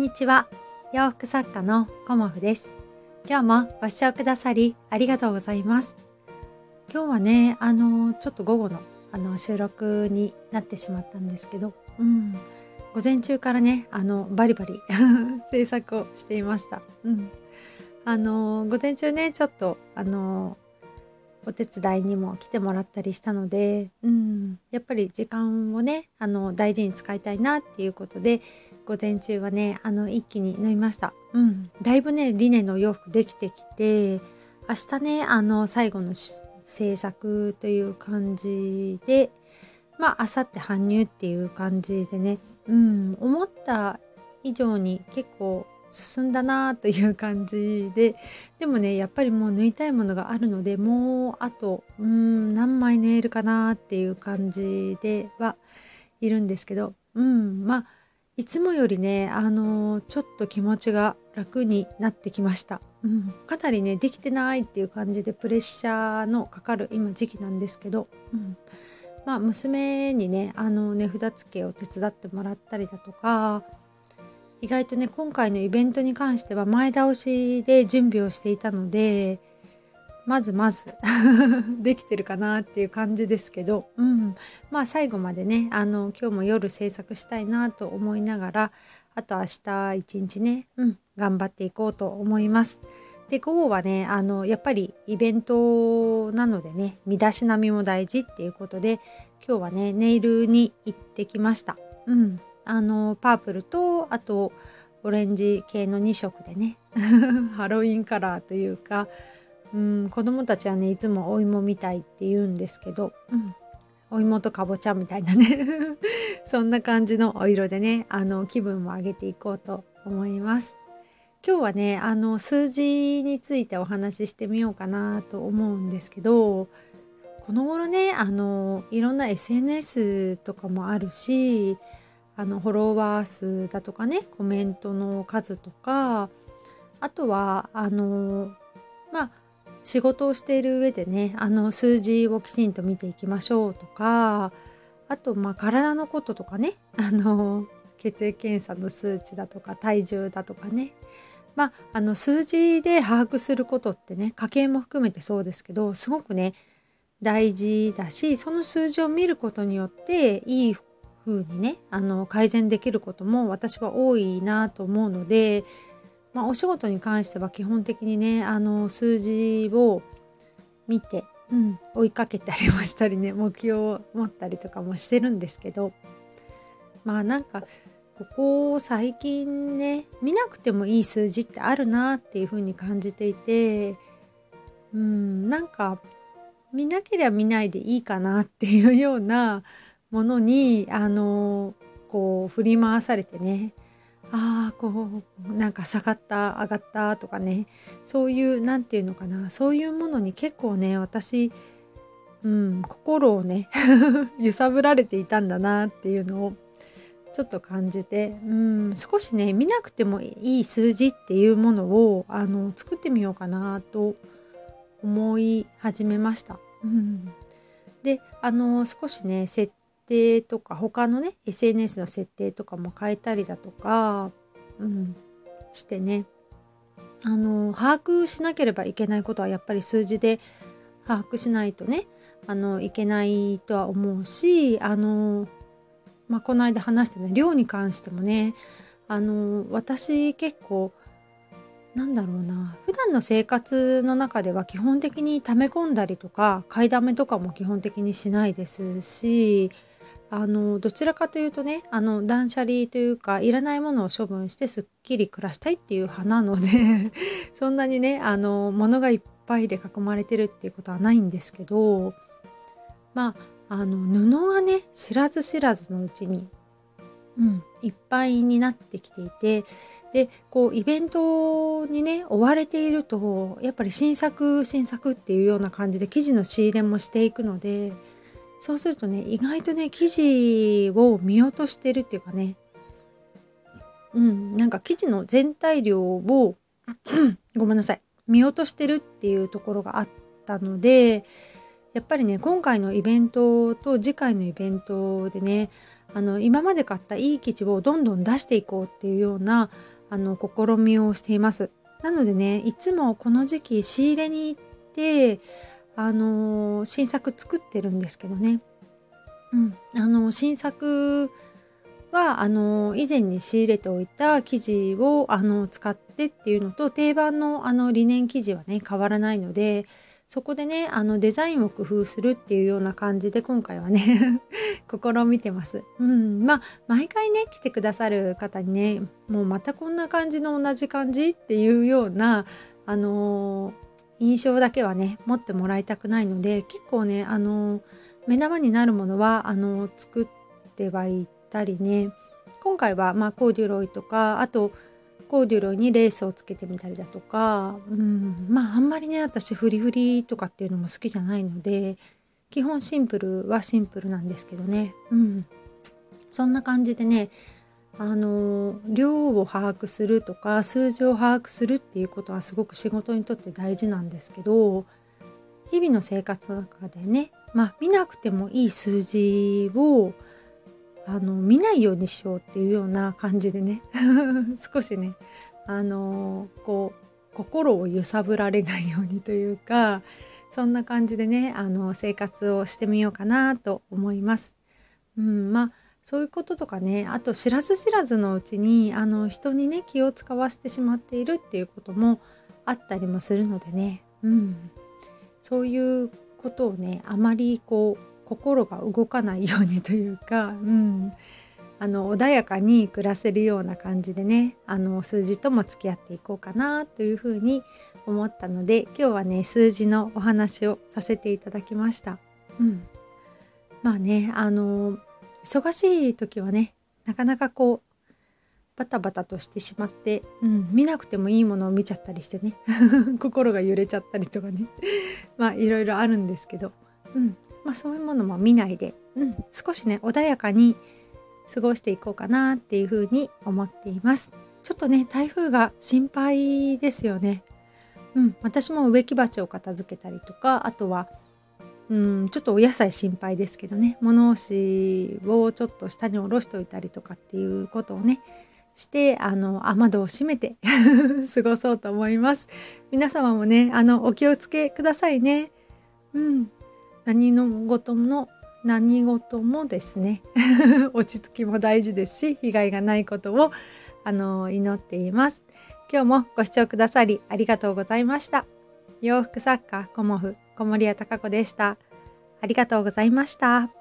にちは。洋服作家のコモフです。今日もご視聴くださりありがとうございます。今日はねあのちょっと午後のあの収録になってしまったんですけどうん。午前中からねあのバリバリ 制作をしていました。うん。あの午前中ねちょっとあのお手伝いにも来てもらったりしたので、うん、やっぱり時間をねあの大事に使いたいなっていうことで午前中はねあの一気に縫いました、うん、だいぶねリネの洋服できてきて明日ねあの最後の制作という感じでまあ明後日搬入っていう感じでね、うん、思った以上に結構進んだなという感じででもねやっぱりもう縫いたいものがあるのでもうあとうん何枚縫えるかなっていう感じではいるんですけどうんまあいつもよりねあのちょっと気持ちが楽になってきました、うん、かなりねできてないっていう感じでプレッシャーのかかる今時期なんですけど、うん、まあ娘にねあの値札付けを手伝ってもらったりだとか意外とね今回のイベントに関しては前倒しで準備をしていたのでまずまず できてるかなっていう感じですけど、うん、まあ最後までねあの今日も夜制作したいなと思いながらあと明日一日ね、うん、頑張っていこうと思います。で午後はねあのやっぱりイベントなのでね身だしなみも大事っていうことで今日はねネイルに行ってきました。うん、あのパープルとあとオレンジ系の2色でね ハロウィンカラーというか、うん、子供たちはねいつもお芋みたいって言うんですけど、うん、お芋とかぼちゃみたいなね そんな感じのお色でねあの気分も上げていこうと思います。今日はねあの数字についてお話ししてみようかなと思うんですけどこの頃ねあのいろんな SNS とかもあるしあのフォロワー数だとかねコメントの数とかあとはあのまあ仕事をしている上でねあの数字をきちんと見ていきましょうとかあとまあ体のこととかね あの血液検査の数値だとか体重だとかね。まああの数字で把握することってね家計も含めてそうですけどすごくね大事だしその数字を見ることによっていい風にねあの改善できることも私は多いなと思うので、まあ、お仕事に関しては基本的にねあの数字を見て、うん、追いかけたりもしたりね 目標を持ったりとかもしてるんですけどまあなんかここ最近ね見なくてもいい数字ってあるなっていう風に感じていてうんなんか見なければ見ないでいいかなっていうようなものにあのこう振り回されてねああこうなんか下がった上がったとかね。そういう何て言うのかな。そういうものに結構ね私、うん、心をね 揺さぶられていたんだなっていうのをちょっと感じて、うん、少しね見なくてもいい数字っていうものをあの作ってみようかなと思い始めました。うん、であの少しね設定とか他のね SNS の設定とかも変えたりだとか、うん、してね。あの把握しなければいけないことはやっぱり数字で把握しないとねあのいけないとは思うしあの、まあ、この間話したね量に関してもねあの私結構なんだろうな普段の生活の中では基本的に溜め込んだりとか買いだめとかも基本的にしないですしあのどちらかというとねあの断捨離というかいらないものを処分してすっきり暮らしたいっていう派なので そんなにねあの物がいっぱいで囲まれてるっていうことはないんですけどまああの布がね知らず知らずのうちに、うん、いっぱいになってきていてでこうイベントにね追われているとやっぱり新作新作っていうような感じで生地の仕入れもしていくのでそうするとね意外とね生地を見落としてるっていうかね。うん。なんか生地の全体量を ごめんなさい。見落としてるっていうところがあったのでやっぱりね今回のイベントと次回のイベントでねあの今まで買ったいい生地をどんどん出していこうっていうようなあの試みをしています。なのでねいつもこの時期仕入れに行ってあの新作作ってるんですけどね。うん、あの新作はあの以前に仕入れておいた生地をあの使ってっていうのと定番のあのリネン生地はね変わらないのでそこでねあのデザインを工夫するっていうような感じで今回はね 試みてます。うん、まあ毎回ね来てくださる方にねもうまたこんな感じの同じ感じっていうようなあの印象だけはね持ってもらいたくないので結構ねあの目玉になるものはあの作ってはいたりね。今回はまあコーデュロイとかあとコーデュロイにレースをつけてみたりだとか、うん、まああんまりね私フリフリとかっていうのも好きじゃないので基本シンプルはシンプルなんですけどね、うん、そんな感じでねあの量を把握するとか数字を把握するっていうことはすごく仕事にとって大事なんですけど日々の生活の中でねまあ見なくてもいい数字をあの見ないようにしようっていうような感じでね 少しねあのこう心を揺さぶられないようにというかそんな感じでねあの生活をしてみようかなと思います。うん、まあそういうこととかねあと知らず知らずのうちにあの人にね気を使わせてしまっているっていうこともあったりもするのでね、うん、そういうことをねあまりこう心が動かないようにというか、うん、あの穏やかに暮らせるような感じでねあの数字とも付き合っていこうかなというふうに思ったので今日はね数字のお話をさせていただきました。うん、まあねあの忙しい時はねなかなかこうバタバタとしてしまって、うん、見なくてもいいものを見ちゃったりしてね 心が揺れちゃったりとかね まあいろいろあるんですけど、うんまあ、そういうものも見ないで、うん、少しね穏やかに過ごしていこうかなっていうふうに思っています。ちょっとね台風が心配ですよね。うん、私も植木鉢を片付けたりとかあとはうんちょっとお野菜心配ですけどね。物干しをちょっと下に下ろしておいたりとかっていうことをねしてあの雨戸を閉めて 過ごそうと思います。皆様もねあのお気をつけくださいね。うん。何の事の何事もですね。落ち着きも大事ですし被害がないことをあの祈っています。今日もご視聴くださりありがとうございました。洋服作家コモフ。小森屋隆子でしたありがとうございました。